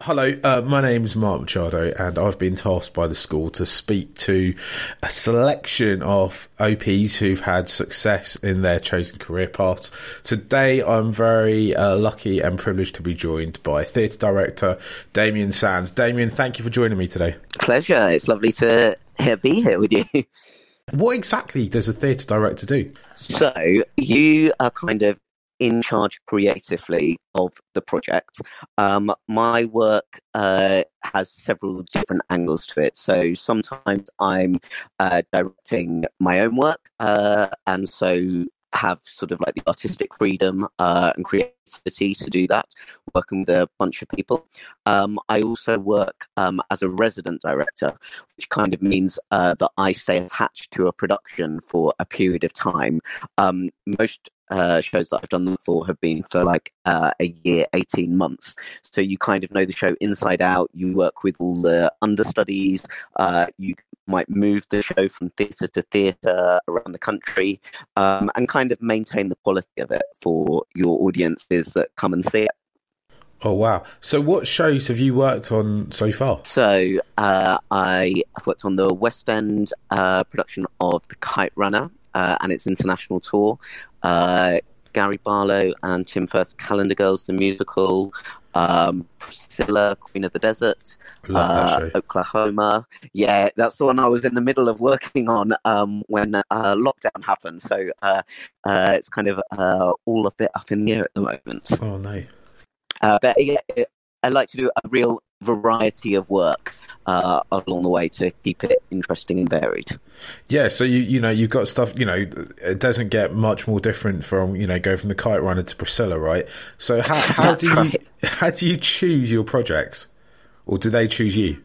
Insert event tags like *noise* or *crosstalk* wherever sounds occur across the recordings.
Hello, uh, my name is Mark Machado, and I've been tasked by the school to speak to a selection of OPs who've had success in their chosen career paths. Today, I'm very uh, lucky and privileged to be joined by theatre director Damien Sands. Damien, thank you for joining me today. Pleasure. It's lovely to be here with you. *laughs* What exactly does a theatre director do? So you are kind of in charge creatively of the project. Um, my work uh, has several different angles to it. So sometimes I'm uh, directing my own work, uh, and so have sort of like the artistic freedom uh, and creativity to do that, working with a bunch of people. Um, I also work um, as a resident director, which kind of means uh, that I stay attached to a production for a period of time. Um, most uh, shows that I've done them for have been for like uh, a year, 18 months. So you kind of know the show inside out. You work with all the understudies. Uh, you might move the show from theatre to theatre around the country um, and kind of maintain the quality of it for your audiences that come and see it. Oh wow! So, what shows have you worked on so far? So, uh, I have worked on the West End uh, production of The Kite Runner uh, and its international tour. Uh, Gary Barlow and Tim Firth, Calendar Girls, the musical. Um, Priscilla, Queen of the Desert, uh. Oklahoma. Yeah, that's the one I was in the middle of working on um, when uh, lockdown happened. So uh, uh, it's kind of uh, all a bit up in the air at the moment. Oh no! Uh, but yeah, it, I like to do a real variety of work uh, along the way to keep it interesting and varied. Yeah, so you you know you've got stuff you know it doesn't get much more different from you know go from the Kite Runner to Priscilla, right? So how how do you right. *laughs* how do you choose your projects, or do they choose you?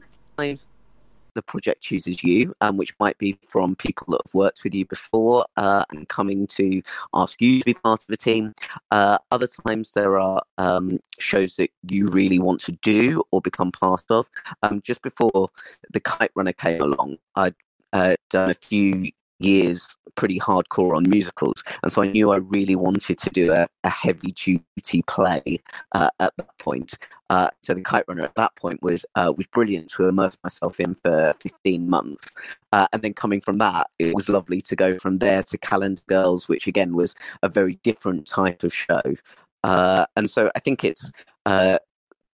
The project chooses you, um, which might be from people that have worked with you before uh, and coming to ask you to be part of the team. Uh, other times there are um, shows that you really want to do or become part of. Um, just before the Kite Runner came along, I'd uh, done a few years pretty hardcore on musicals, and so I knew I really wanted to do a, a heavy duty play uh, at that point. Uh, so the Kite Runner at that point was uh, was brilliant to immerse myself in for 15 months, uh, and then coming from that, it was lovely to go from there to Calendar Girls, which again was a very different type of show. Uh, and so I think it's uh,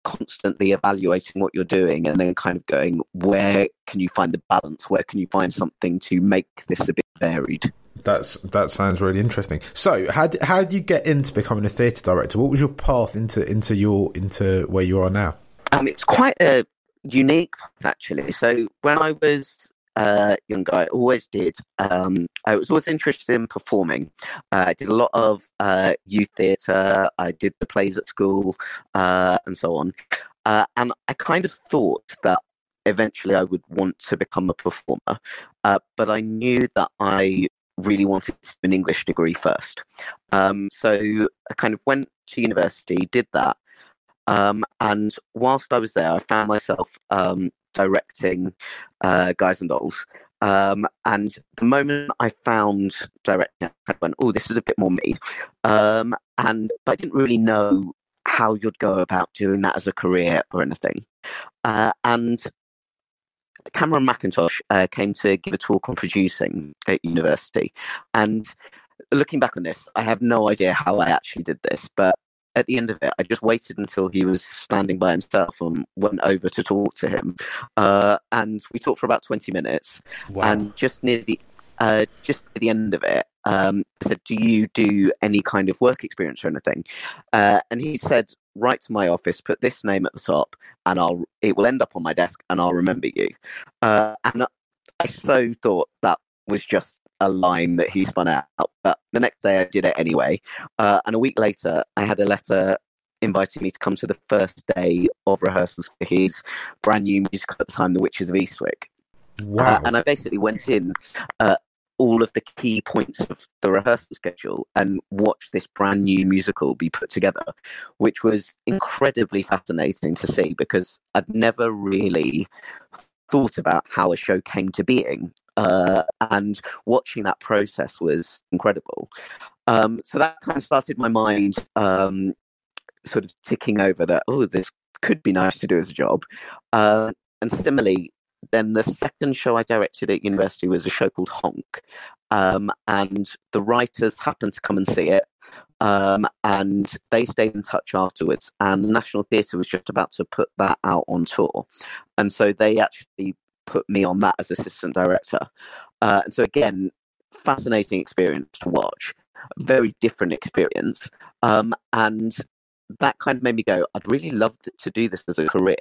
constantly evaluating what you're doing and then kind of going, where can you find the balance? Where can you find something to make this a bit varied? That's that sounds really interesting. So how d- how did you get into becoming a theatre director? What was your path into into your into where you are now? Um, it's quite a unique path, actually. So when I was uh, younger, I always did. Um, I was always interested in performing. Uh, I did a lot of uh, youth theatre. I did the plays at school uh, and so on. Uh, and I kind of thought that eventually I would want to become a performer, uh, but I knew that I really wanted an English degree first. Um, so I kind of went to university, did that, um, and whilst I was there, I found myself um, directing uh, Guys and Dolls. Um, and the moment I found directing, I went, "Oh, this is a bit more me," um, and but I didn't really know how you'd go about doing that as a career or anything. Uh, and Cameron Mackintosh uh, came to give a talk on producing at university, and looking back on this, I have no idea how I actually did this, but at the end of it, I just waited until he was standing by himself and went over to talk to him. Uh, and we talked for about 20 minutes. Wow. And just near the uh, just at the end of it, um, I said, "Do you do any kind of work experience or anything?" Uh, and he said, "Write to my office, put this name at the top, and I'll it will end up on my desk, and I'll remember you." Uh, and I so thought that was just a line that he spun out. But the next day, I did it anyway. Uh, and a week later, I had a letter inviting me to come to the first day of rehearsals for his brand new musical at the time, The Witches of Eastwick. Wow. Uh, and I basically went in uh, all of the key points of the rehearsal schedule and watched this brand new musical be put together, which was incredibly fascinating to see because I'd never really thought about how a show came to being. Uh, and watching that process was incredible. Um, so that kind of started my mind um, sort of ticking over that, oh, this could be nice to do as a job. Uh, and similarly, then the second show I directed at university was a show called Honk. Um, and the writers happened to come and see it. Um, and they stayed in touch afterwards. And the National Theatre was just about to put that out on tour. And so they actually put me on that as assistant director. Uh, and so, again, fascinating experience to watch, very different experience. Um, and that kind of made me go, I'd really love to do this as a career,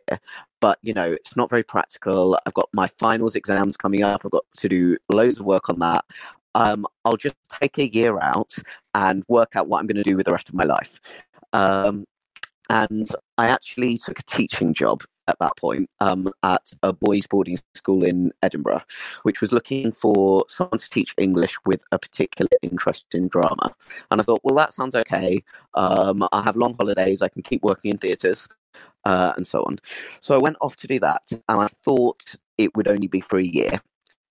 but you know, it's not very practical. I've got my finals exams coming up. I've got to do loads of work on that. Um, I'll just take a year out and work out what I'm going to do with the rest of my life. Um, and I actually took a teaching job at that point um, at a boys' boarding school in Edinburgh, which was looking for someone to teach English with a particular interest in drama. And I thought, well, that sounds okay. Um, I have long holidays, I can keep working in theatres. Uh, and so on. So I went off to do that, and I thought it would only be for a year.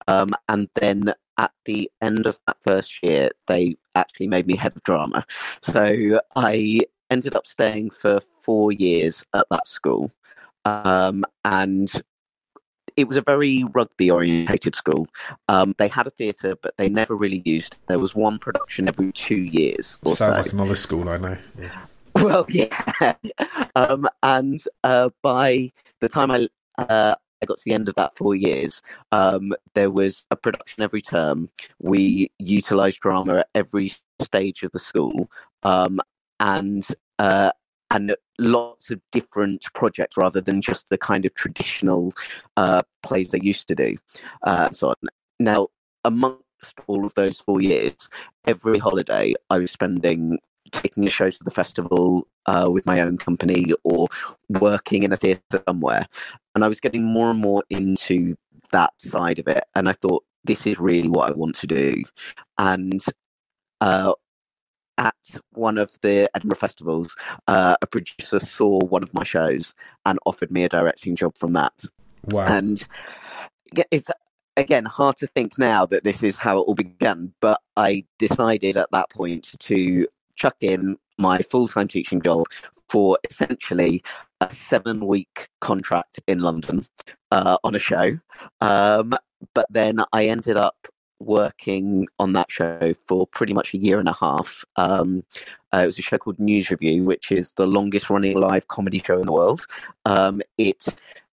Um, and then at the end of that first year, they actually made me head of drama. So I ended up staying for four years at that school. Um, and it was a very rugby orientated school. Um, they had a theatre, but they never really used. It. There was one production every two years. Sounds so. like another school I know. Yeah. *laughs* Well, yeah. um, and uh, by the time I uh, I got to the end of that four years, um, there was a production every term. We utilised drama at every stage of the school, um, and uh, and lots of different projects rather than just the kind of traditional uh, plays they used to do. Uh, so. Now, amongst all of those four years, every holiday I was spending taking a show to the festival uh, with my own company or working in a theatre somewhere. And I was getting more and more into that side of it. And I thought, this is really what I want to do. And uh, at one of the Edinburgh festivals, uh, a producer saw one of my shows and offered me a directing job from that. Wow. And it's again hard to think now that this is how it all began, but I decided at that point to chuck in my full time teaching job for essentially a seven week contract in London uh, on a show. Um, but then I ended up working on that show for pretty much a year and a half. Um, uh, it was a show called NewsRevue, which is the longest running live comedy show in the world. Um, it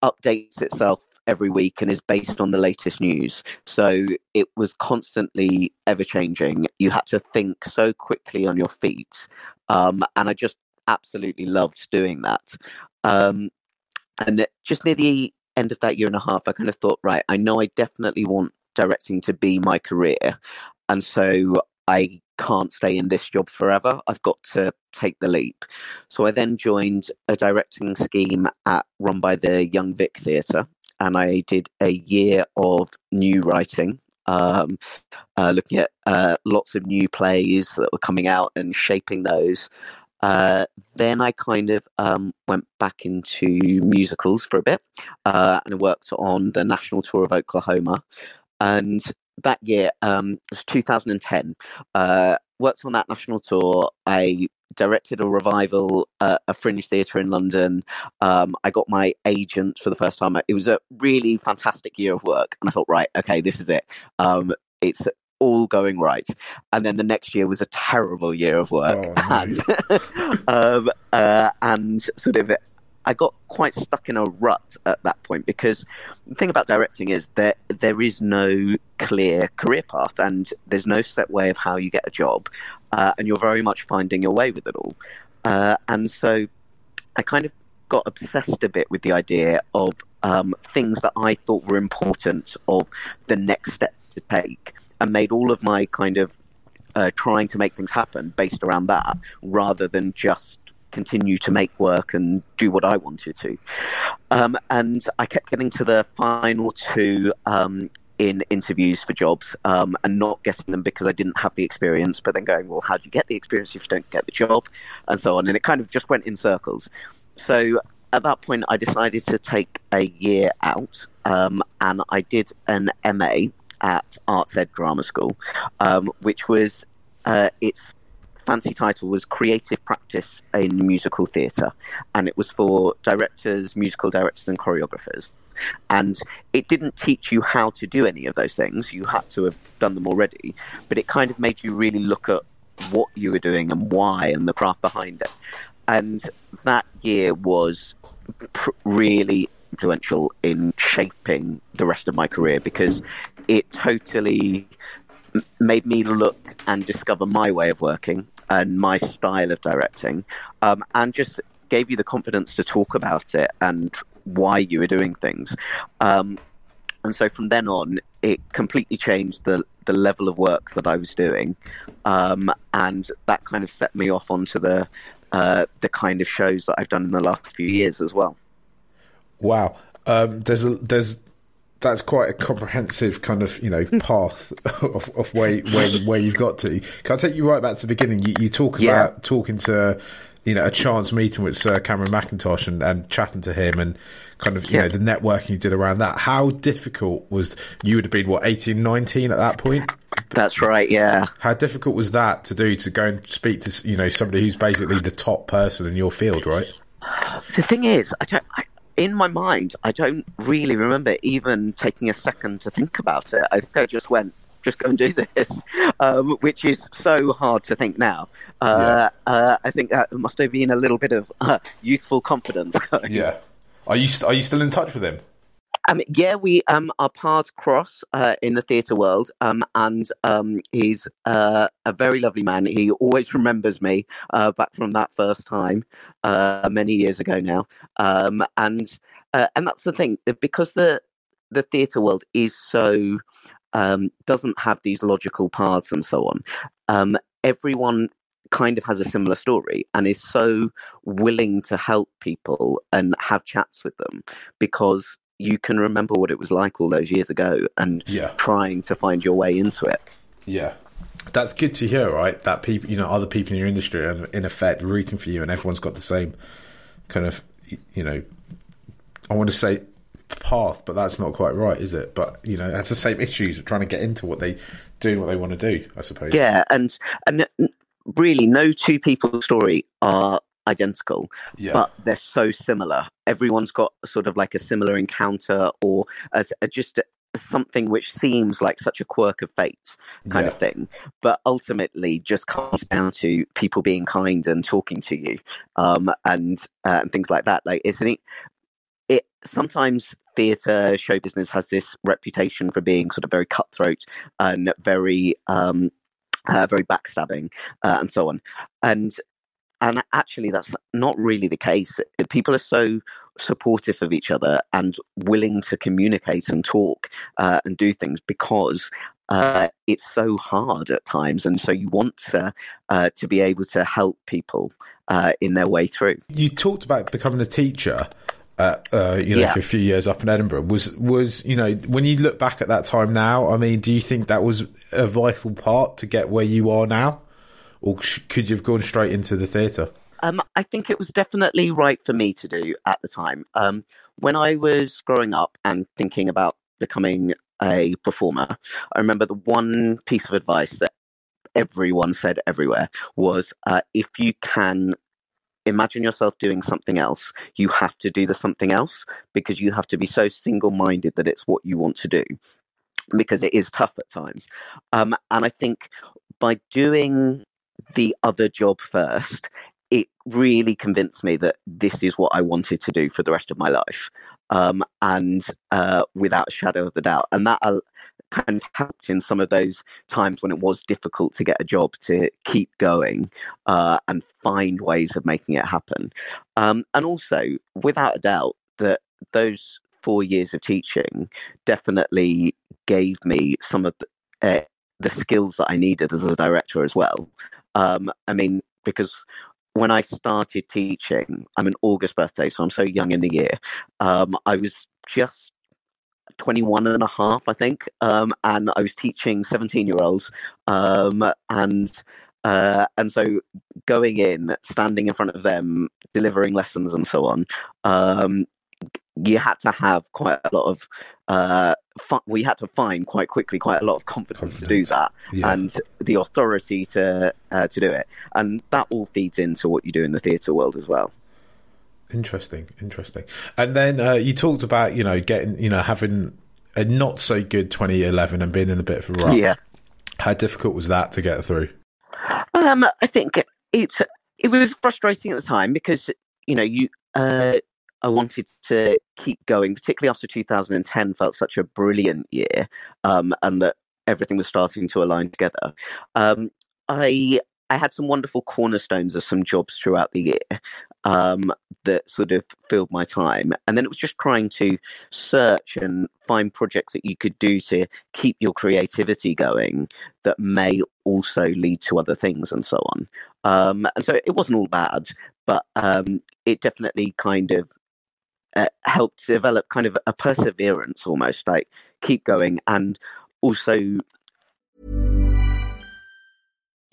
updates itself every week and is based on the latest news. So it was constantly ever changing. You had to think so quickly on your feet. Um, and I just absolutely loved doing that. Um, and just near the end of that year and a half, I kind of thought, right, I know I definitely want directing to be my career. And so I can't stay in this job forever. I've got to take the leap. So I then joined a directing scheme at run by the Young Vic Theatre, and I did a year of new writing. Um, uh, looking at uh, lots of new plays that were coming out and shaping those. Uh, then I kind of um, went back into musicals for a bit uh, and worked on the national tour of Oklahoma. And that year um, was 2010. Uh, worked on that national tour. I directed a revival at a fringe theatre in London. Um, I got my agent for the first time. It was a really fantastic year of work, and I thought, right, okay, this is it. Um, it's all going right. And then the next year was a terrible year of work. Oh, *laughs* and, um, uh, and sort of, I got quite stuck in a rut at that point because the thing about directing is that there is no clear career path and there's no set way of how you get a job. Uh, and you're very much finding your way with it all. Uh, and so I kind of got obsessed a bit with the idea of um, things that I thought were important of the next step to take and made all of my kind of uh, trying to make things happen based around that rather than just continue to make work and do what I wanted to. Um, and I kept getting to the final two um, in interviews for jobs um, and not getting them because I didn't have the experience, but then going, well, how do you get the experience if you don't get the job? And so on. And it kind of just went in circles. So at that point, I decided to take a year out um, and I did an MA at Arts Ed Drama School, um, which was uh, its fancy title was Creative Practice in Musical Theatre, and it was for directors, musical directors, and choreographers. And it didn't teach you how to do any of those things. You had to have done them already, but it kind of made you really look at what you were doing and why and the craft behind it. And that year was pr- really influential in shaping the rest of my career because it totally made me look and discover my way of working and my style of directing, um, and just gave you the confidence to talk about it and why you were doing things. Um, and so from then on, it completely changed the the level of work that I was doing, um, and that kind of set me off onto the uh, the kind of shows that I've done in the last few years as well. Wow. Um, there's a, there's that's quite a comprehensive kind of you know *laughs* path of, of where where where you've got to. Can I take you right back to the beginning? You, you talk Yeah. about talking to you know a chance meeting with Sir Cameron Mackintosh and, and chatting to him and kind of you Yeah. know the networking you did around that. How difficult was you would have been what 18, 19 at that point? That's right. Yeah. How difficult was that to do to go and speak to you know somebody who's basically the top person in your field, right? The thing is, I don't. I, in my mind, I don't really remember even taking a second to think about it. I think I just went, just go and do *laughs* this, um, which is so hard to think now. Uh, uh, I think that must have been a little bit of uh, youthful confidence. *laughs* Yeah. Are you st- are you still in touch with him? Um, yeah, we um, paths cross uh, in the theatre world, um, and um, he's uh, a very lovely man. He always *laughs* remembers me uh, back from that first time uh, many years ago now, um, and uh, and that's the thing because the the theatre world is so um, doesn't have these logical paths and so on. Um, everyone kind of has a similar story and is so willing to help people and have chats with them because you can remember what it was like all those years ago and Yeah. trying to find your way into it. Yeah. That's good to hear, right? That people, you know, other people in your industry are in effect rooting for you, and everyone's got the same kind of, you know, I want to say path, but that's not quite right, is it? But you know, has the same issues of trying to get into what they doing what they want to do. I suppose. Yeah, and and really, no two people's story are identical, Yeah. but they're so similar. Everyone's got sort of like a similar encounter or as a, just a, something which seems like such a quirk of fate kind of thing, but ultimately just comes down to people being kind and talking to you, um, and uh, and things like that. Like, isn't it? It sometimes theatre show business has this reputation for being sort of very cutthroat and very um, uh, very backstabbing uh, and so on, and and actually that's not really the case. People are so supportive of each other and willing to communicate and talk uh, and do things because uh, it's so hard at times, and so you want to uh, to be able to help people uh, in their way through. You talked about becoming a teacher. Uh, uh, you know, Yeah. for a few years up in Edinburgh, was was you know when you look back at that time now? I mean, do you think that was a vital part to get where you are now, or could you have gone straight into the theatre? Um, I think it was definitely right for me to do at the time. Um, when I was growing up and thinking about becoming a performer, I remember the one piece of advice that everyone said everywhere was uh, if you can imagine yourself doing something else, you have to do the something else because you have to be so single minded that it's what you want to do. because it is tough at times. Um, and I think by doing the other job first, it really convinced me that this is what I wanted to do for the rest of my life. Um, and uh, without a shadow of the doubt. And that uh, kind of helped in some of those times when it was difficult to get a job to keep going uh, and find ways of making it happen. Um, and also, without a doubt, that those four years of teaching definitely gave me some of the, uh, the skills that I needed as a director as well. Um, I mean, because when I started teaching, I'm an August birthday, so I'm so young in the year. Um, I was just 21 and a half, I think. Um, and I was teaching 17 year olds. Um, and uh, and so going in, standing in front of them, delivering lessons and so on, um, you had to have quite a lot of uh, fu- we had to find quite quickly quite a lot of confidence, confidence. to do that yeah. and the authority to uh, to do it and that all feeds into what you do in the theatre world as well Interesting, interesting. And then uh, you talked about you know getting you know having a not so good 2011 and being in a bit of a rut. Yeah. How difficult was that to get through? Um, I think it's it was frustrating at the time because you know you uh, I wanted to keep going, particularly after 2010 felt such a brilliant year, um, and that everything was starting to align together. Um, I I had some wonderful cornerstones of some jobs throughout the year um, that sort of filled my time. And then it was just trying to search and find projects that you could do to keep your creativity going that may also lead to other things and so on. Um, and so it wasn't all bad, but um, it definitely kind of uh, helped develop kind of a perseverance almost, like keep going and also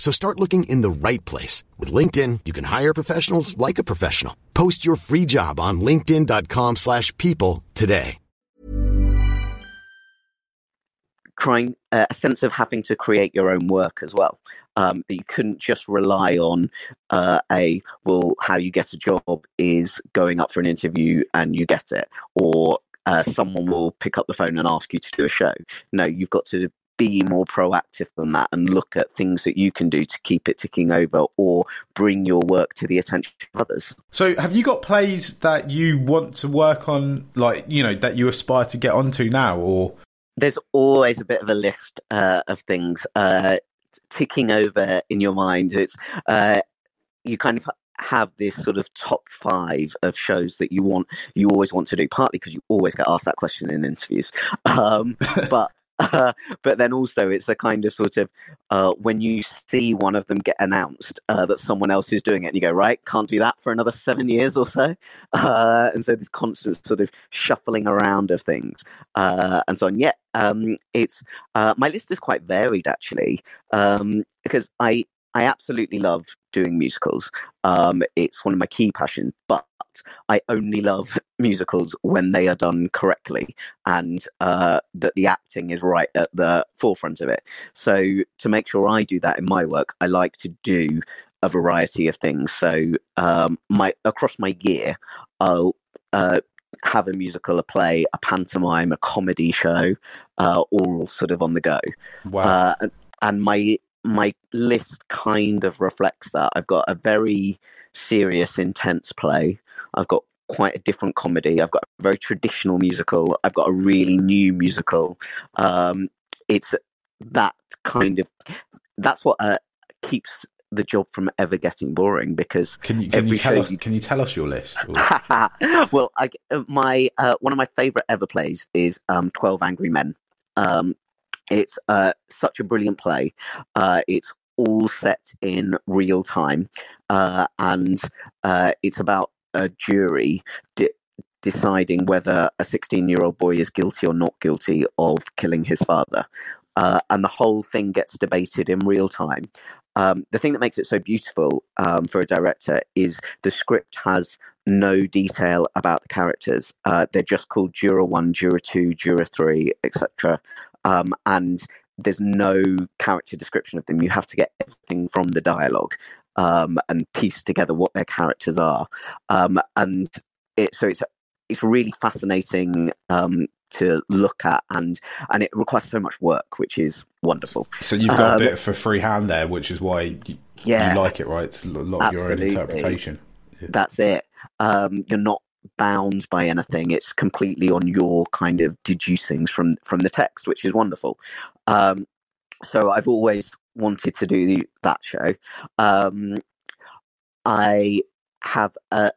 So start looking in the right place. With LinkedIn, you can hire professionals like a professional. Post your free job on linkedin.com slash people today. Trying uh, a sense of having to create your own work as well. Um, you couldn't just rely on uh, a, well, how you get a job is going up for an interview and you get it. Or uh, someone will pick up the phone and ask you to do a show. No, you've got to be more proactive than that and look at things that you can do to keep it ticking over or bring your work to the attention of others. So, have you got plays that you want to work on, like, you know, that you aspire to get onto now, or? There's always a bit of a list uh, of things uh, ticking over in your mind. It's uh, you kind of have this sort of top five of shows that you want, you always want to do, partly because you always get asked that question in interviews. Um, *laughs* but Uh, *laughs* but then also, it's a kind of sort of uh, when you see one of them get announced uh, that someone else is doing it, and you go, right, can't do that for another seven years or so. *laughs* Uh, and so, this constant sort of shuffling around of things uh, and so on. Yeah, um, it's uh, my list is quite varied actually um, because I I absolutely love doing musicals. Um, it's one of my key passions, but I only love musicals when they are done correctly and uh, that the acting is right at the forefront of it. So to make sure I do that in my work, I like to do a variety of things. So um, my across my year, I'll uh, have a musical, a play, a pantomime, a comedy show, uh, all sort of on the go. Wow. Uh, and, and my my list kind of reflects that. I've got a very serious, intense play. I've got quite a different comedy. I've got a very traditional musical. I've got a really new musical. Um, it's that kind of that's what uh, keeps the job from ever getting boring because can you can you tell us you... can you tell us your list? *laughs* well, I, uh, my uh, one of my favorite ever plays is um, Twelve Angry Men. Um, it's uh, such a brilliant play. Uh, it's all set in real time, uh, and uh, it's about a jury de- deciding whether a 16 year old boy is guilty or not guilty of killing his father. Uh, and the whole thing gets debated in real time. Um, the thing that makes it so beautiful um, for a director is the script has no detail about the characters. Uh, they're just called Juror 1, Juror 2, Juror 3, etc um, and there's no character description of them. You have to get everything from the dialogue um, and piece together what their characters are. Um, and it, so it's it's really fascinating um, to look at, and and it requires so much work, which is wonderful. So you've got a um, bit for free hand there, which is why you, yeah, you like it, right? It's a lot of your own interpretation. Yeah. That's it. Um, you're not bound by anything. It's completely on your kind of deducings from from the text, which is wonderful. Um, so I've always wanted to do the, that show. Um, I have a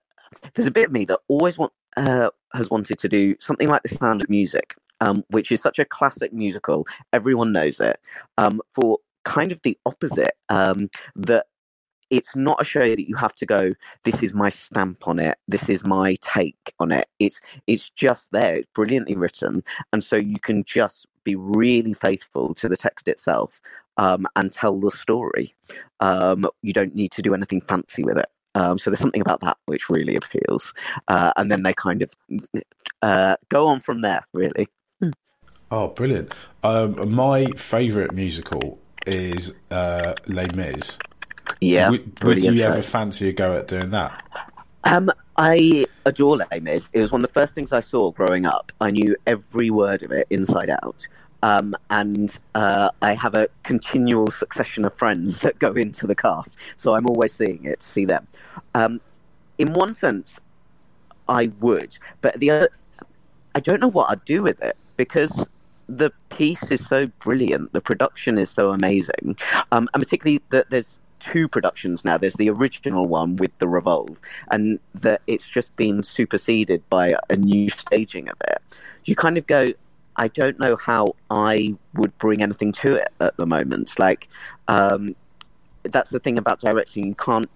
there's a bit of me that always want uh, has wanted to do something like the Sound of Music, um, which is such a classic musical. Everyone knows it. Um, for kind of the opposite, um, that it's not a show that you have to go this is my stamp on it this is my take on it it's it's just there it's brilliantly written and so you can just be really faithful to the text itself um, and tell the story um, you don't need to do anything fancy with it um, so there's something about that which really appeals uh, and then they kind of uh, go on from there really oh brilliant um, my favorite musical is uh, Les Mis yeah. Would, would you ever fancy a go at doing that? Um, I adore Les Mis. It was one of the first things I saw growing up. I knew every word of it inside out. Um, and uh, I have a continual succession of friends that go into the cast, so I'm always seeing it, see them. Um, in one sense, I would, but the other, I don't know what I'd do with it because the piece is so brilliant, the production is so amazing, um, and particularly that there's two productions now. There's the original one with the Revolve, and that it's just been superseded by a new staging of it. You kind of go, I don't know how I would bring anything to it at the moment. Like, um, that's the thing about directing. You can't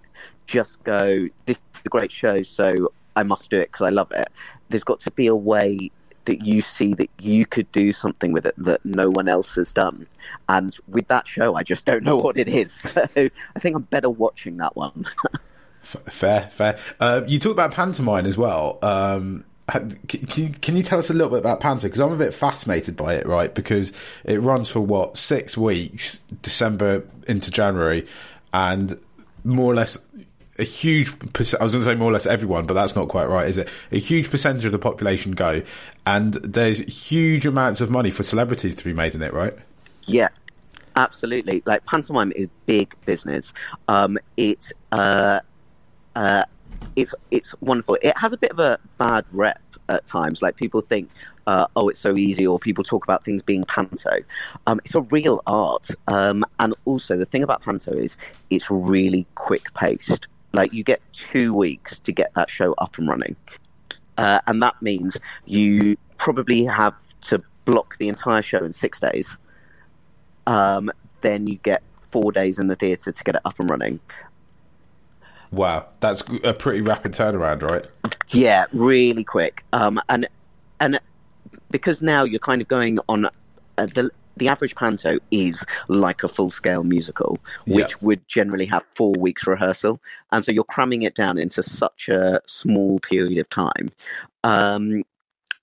just go, this is a great show, so I must do it because I love it. There's got to be a way that you see that you could do something with it that no one else has done. And with that show, I just don't know what it is. *laughs* So I think I'm better watching that one. *laughs* fair, fair. Uh, you talked about pantomime as well. Um, can you, can you tell us a little bit about Panto? Because I'm a bit fascinated by it, right? Because it runs for what six weeks, December into January, and more or less a huge. I was going to say more or less everyone, but that's not quite right, is it? A huge percentage of the population go, and there's huge amounts of money for celebrities to be made in it, right? Yeah, absolutely. Like pantomime is big business. Um, it uh, uh, it's it's wonderful. It has a bit of a bad rep at times. Like people think, uh, oh, it's so easy, or people talk about things being panto. Um, it's a real art, um, and also the thing about panto is it's really quick paced. Like you get two weeks to get that show up and running, uh, and that means you probably have to block the entire show in six days, um, then you get four days in the theatre to get it up and running. Wow, that's a pretty rapid turnaround, right? Yeah, really quick. Um, and and because now you're kind of going on uh, the the average panto is like a full scale musical, which Yeah. would generally have four weeks rehearsal, and so you're cramming it down into such a small period of time, um,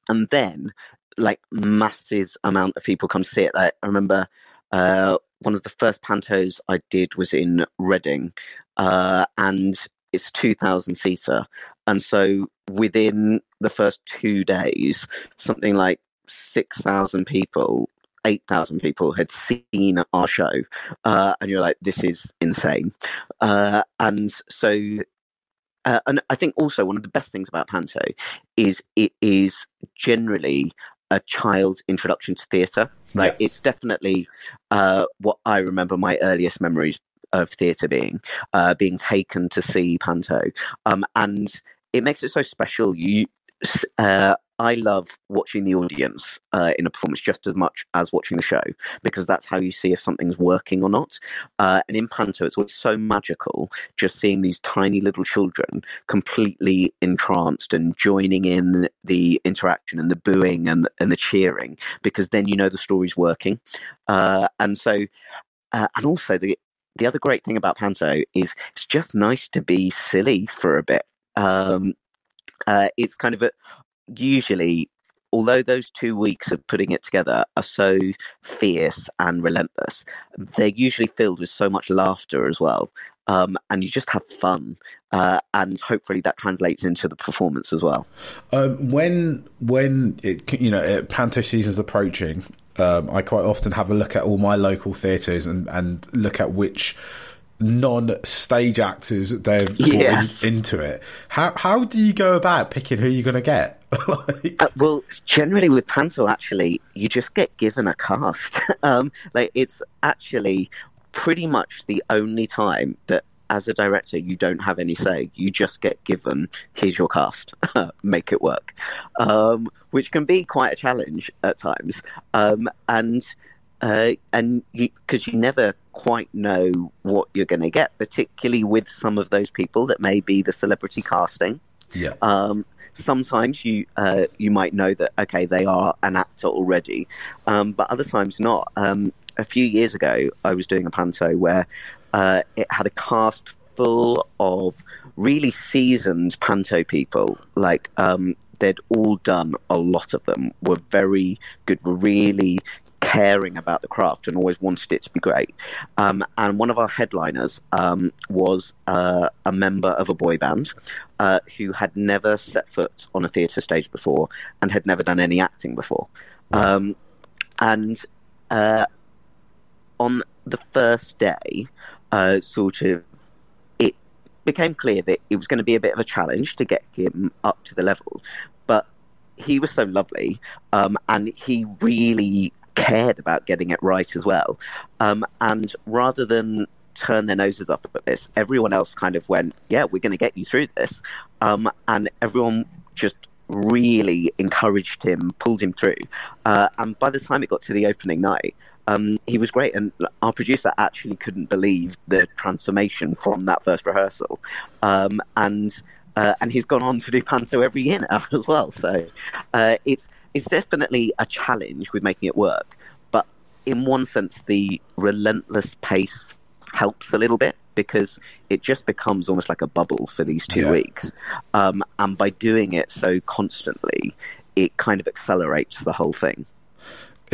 and then like masses amount of people come to see it. Like, I remember uh, one of the first pantos I did was in Reading, uh, and it's two thousand seater, and so within the first two days, something like six thousand people. 8,000 people had seen our show, uh, and you're like, this is insane. Uh, and so, uh, and I think also one of the best things about Panto is it is generally a child's introduction to theatre. Like, Yeah. it's definitely uh, what I remember my earliest memories of theatre being, uh, being taken to see Panto. Um, and it makes it so special. You, uh, I love watching the audience uh, in a performance just as much as watching the show because that's how you see if something's working or not. Uh, and in Panto, it's always so magical just seeing these tiny little children completely entranced and joining in the interaction and the booing and and the cheering because then you know the story's working. Uh, and so, uh, and also the the other great thing about Panto is it's just nice to be silly for a bit. Um, uh, it's kind of a usually although those two weeks of putting it together are so fierce and relentless they're usually filled with so much laughter as well um, and you just have fun uh, and hopefully that translates into the performance as well Um, when when it, you know Panto season's approaching, um, I quite often have a look at all my local theatres and, and look at which non-stage actors they've brought in- into it. How how do you go about picking who you're going to get? *laughs* Like- Uh, well, generally with Panto, actually, you just get given a cast. *laughs* um, like it's actually pretty much the only time that, as a director, you don't have any say. You just get given, "Here's your cast, *laughs* make it work," um, which can be quite a challenge at times. Um, and uh, and because you, never quite know what you're going to get, particularly with some of those people that may be the celebrity casting. yeah, Um, sometimes you uh, you might know that okay they are an actor already, um, but other times not. Um, a few years ago, I was doing a panto where uh, it had a cast full of really seasoned panto people. Like um, they'd all done a lot of them. Were very good. Were really caring about the craft and always wanted it to be great. Um, and one of our headliners um, was uh, a member of a boy band uh, who had never set foot on a theatre stage before and had never done any acting before. Um, and uh, on the first day, uh, sort of, it became clear that it was going to be a bit of a challenge to get him up to the level. But he was so lovely, um, and he really cared about getting it right as well. Um, and rather than turn their noses up at this, everyone else kind of went, "Yeah, we're going to get you through this," um, and everyone just really encouraged him, pulled him through. Uh, and by the time it got to the opening night, um, he was great. And our producer actually couldn't believe the transformation from that first rehearsal. Um, and uh, and he's gone on to do panto every year now *laughs* as well. So uh, it's it's definitely a challenge with making it work. But in one sense, the relentless pace helps a little bit because it just becomes almost like a bubble for these two Yeah. weeks. Um, and by doing it so constantly, it kind of accelerates the whole thing.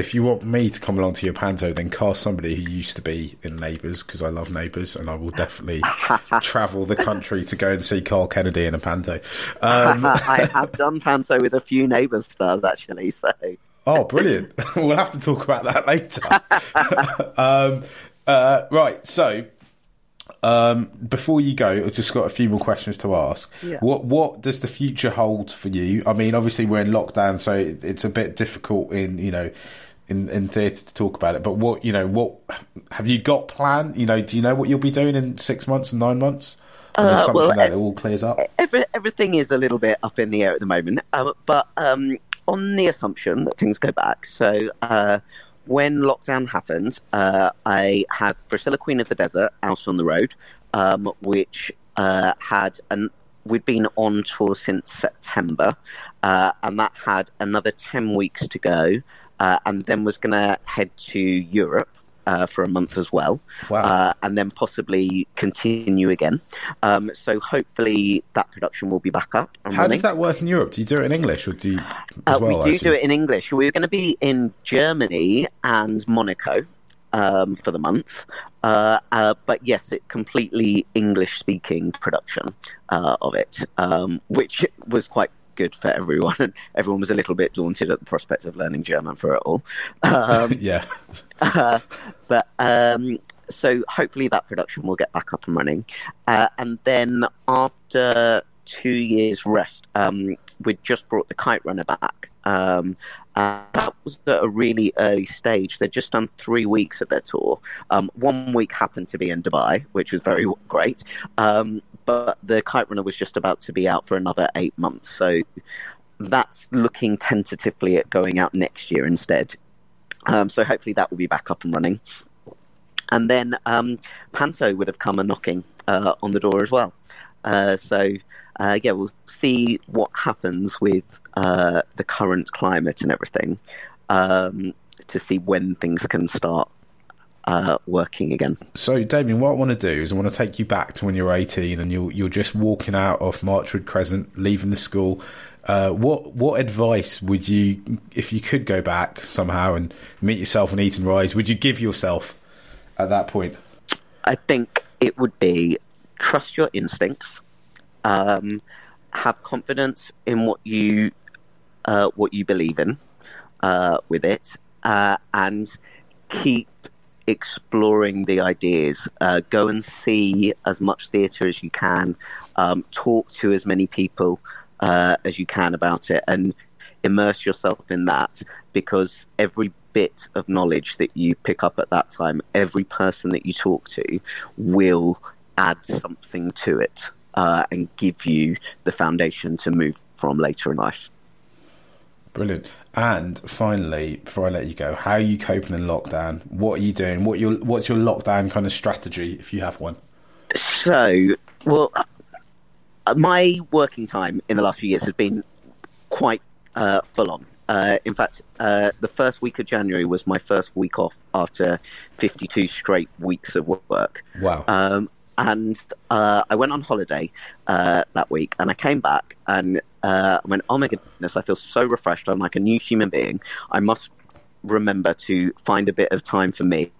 If you want me to come along to your panto, then cast somebody who used to be in Neighbours because I love Neighbours, and I will definitely *laughs* travel the country to go and see Carl Kennedy in a panto. *laughs* Um, I have done panto with a few neighbours stars actually, so Oh, brilliant. *laughs* we'll have to talk about that later. um, uh, right. So, um, before you go, I've just got a few more questions to ask. Yeah. What What does the future hold for you? I mean, obviously we're in lockdown, so it, it's a bit difficult in you know in in theatre to talk about it. But what you know, what have you got planned? You know, do you know what you'll be doing in six months and nine months? And Uh, well, that it all clears up. every, everything is a little bit up in the air at the moment. Um, but um, on the assumption that things go back, so uh, when lockdown happened, uh, I had Priscilla Queen of the Desert out on the road, um, which uh, had an we'd been on tour since September, uh, and that had another ten weeks to go, uh, and then was going to head to Europe uh, for a month as well, Wow. uh, and then possibly continue again. Um, so hopefully that production will be back up. And How running. does that work in Europe? Do you do it in English or do you Uh, well? We do do it in English. We're going to be in Germany and Monaco um, for the month. Uh, uh, but yes, it completely English speaking production uh, of it, um, which was quite good for everyone. And everyone was a little bit daunted at the prospect of learning German for it all. Um, *laughs* yeah. uh, but um, so hopefully that production will get back up and running. Uh, and then after two years rest, um, we just brought the Kite Runner back. Um, uh, that was at a really early stage. They'd just done three weeks of their tour. Um, one week happened to be in Dubai, which was very great. Um, but the Kite Runner was just about to be out for another eight months. So that's looking tentatively at going out next year instead. Um, so hopefully that will be back up and running. And then um, Panto would have come a knocking uh, on the door as well. Uh, so uh, yeah, we'll see what happens with uh, the current climate and everything um, to see when things can start uh, working again. So, Damien, what I want to do is I want to take you back to when you were 18 and you're, you're just walking out of Marchwood Crescent, leaving the school. Uh, what what advice would you, if you could go back somehow and meet yourself and eat and Rise, would you give yourself at that point? I think it would be trust your instincts, um, have confidence in what you uh, what you believe in uh, with it, uh, and keep exploring the ideas. Uh, go and see as much theatre as you can. Um, talk to as many people uh, as you can about it, and immerse yourself in that because every bit of knowledge that you pick up at that time, every person that you talk to will add something to it uh, and give you the foundation to move from later in life. Brilliant. And finally, before I let you go, how are you coping in lockdown? What are you doing? What your what's your lockdown kind of strategy if you have one? So, well, my working time in the last few years has been quite uh, full on. Uh, in fact, uh, the first week of January was my first week off after 52 straight weeks of work. Wow. Um, and uh, I went on holiday uh, that week, and I came back and uh, I went, "Oh my goodness, I feel so refreshed. I'm like a new human being. I must remember to find a bit of time for me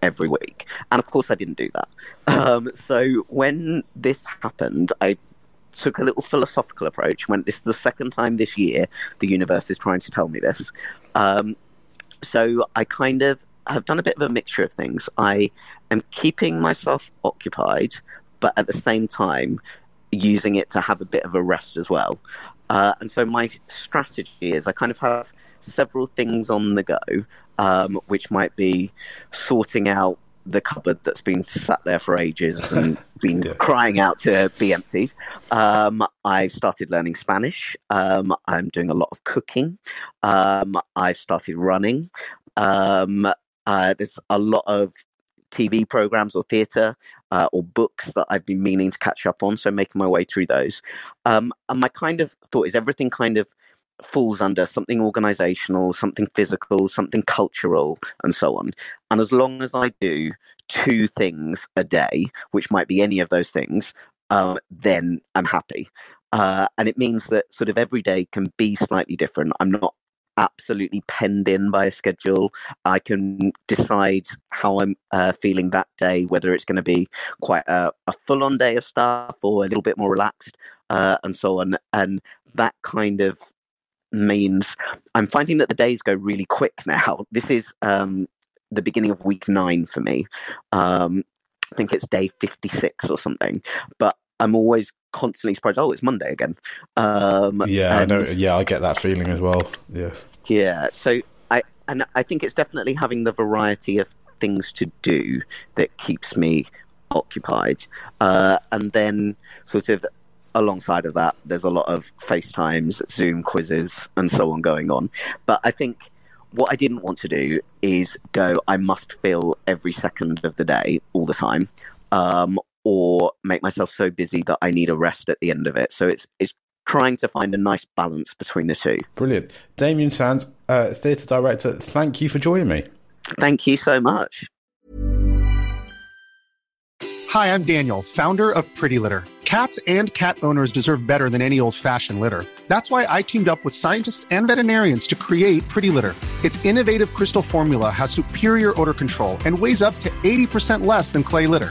every week." And of course, I didn't do that. Um, so when this happened, I took a little philosophical approach. Went, "This is the second time this year the universe is trying to tell me this." Um, so I kind of have done a bit of a mixture of things. I am keeping myself occupied, but at the same time using it to have a bit of a rest as well. Uh, and so my strategy is I kind of have several things on the go, um, which might be sorting out the cupboard that's been sat there for ages *laughs* and been Yeah. crying out to be emptied. Um, I've started learning Spanish. Um, I'm doing a lot of cooking. Um, I've started running. Um, uh, there's a lot of TV programs or theatre uh, or books that I've been meaning to catch up on, so making my way through those. Um, and my kind of thought is everything kind of falls under something organizational, something physical, something cultural, and so on. And as long as I do two things a day, which might be any of those things, um, then I'm happy. Uh, and it means that sort of every day can be slightly different. I'm not absolutely penned in by a schedule. I can decide how I'm uh, feeling that day, whether it's going to be quite a, a full on day of stuff or a little bit more relaxed, uh, and so on. And that kind of means I'm finding that the days go really quick *laughs* now. This is um, the beginning of week nine for me. Um, I think it's day 56 or something, but I'm always constantly surprised. Oh, it's Monday again. Um, yeah, I know. Yeah, I get that feeling as well. Yeah. yeah. So I and I think it's definitely having the variety of things to do that keeps me occupied, uh, and then sort of alongside of that, there's a lot of FaceTimes, Zoom quizzes, and so on going on. But I think what I didn't want to do is go, I must fill every second of the day all the time, um, or make myself so busy that I need a rest at the end of it. So it's it's trying to find a nice balance between the two. Brilliant. Damien Sands, uh, theatre director, thank you for joining me. Thank you so much. Hi, I'm Daniel, founder of Pretty Litter. Cats and cat owners deserve better than any old fashioned litter. That's why I teamed up with scientists and veterinarians to create Pretty Litter. Its innovative crystal formula has superior odor control and weighs up to 80% less than clay litter.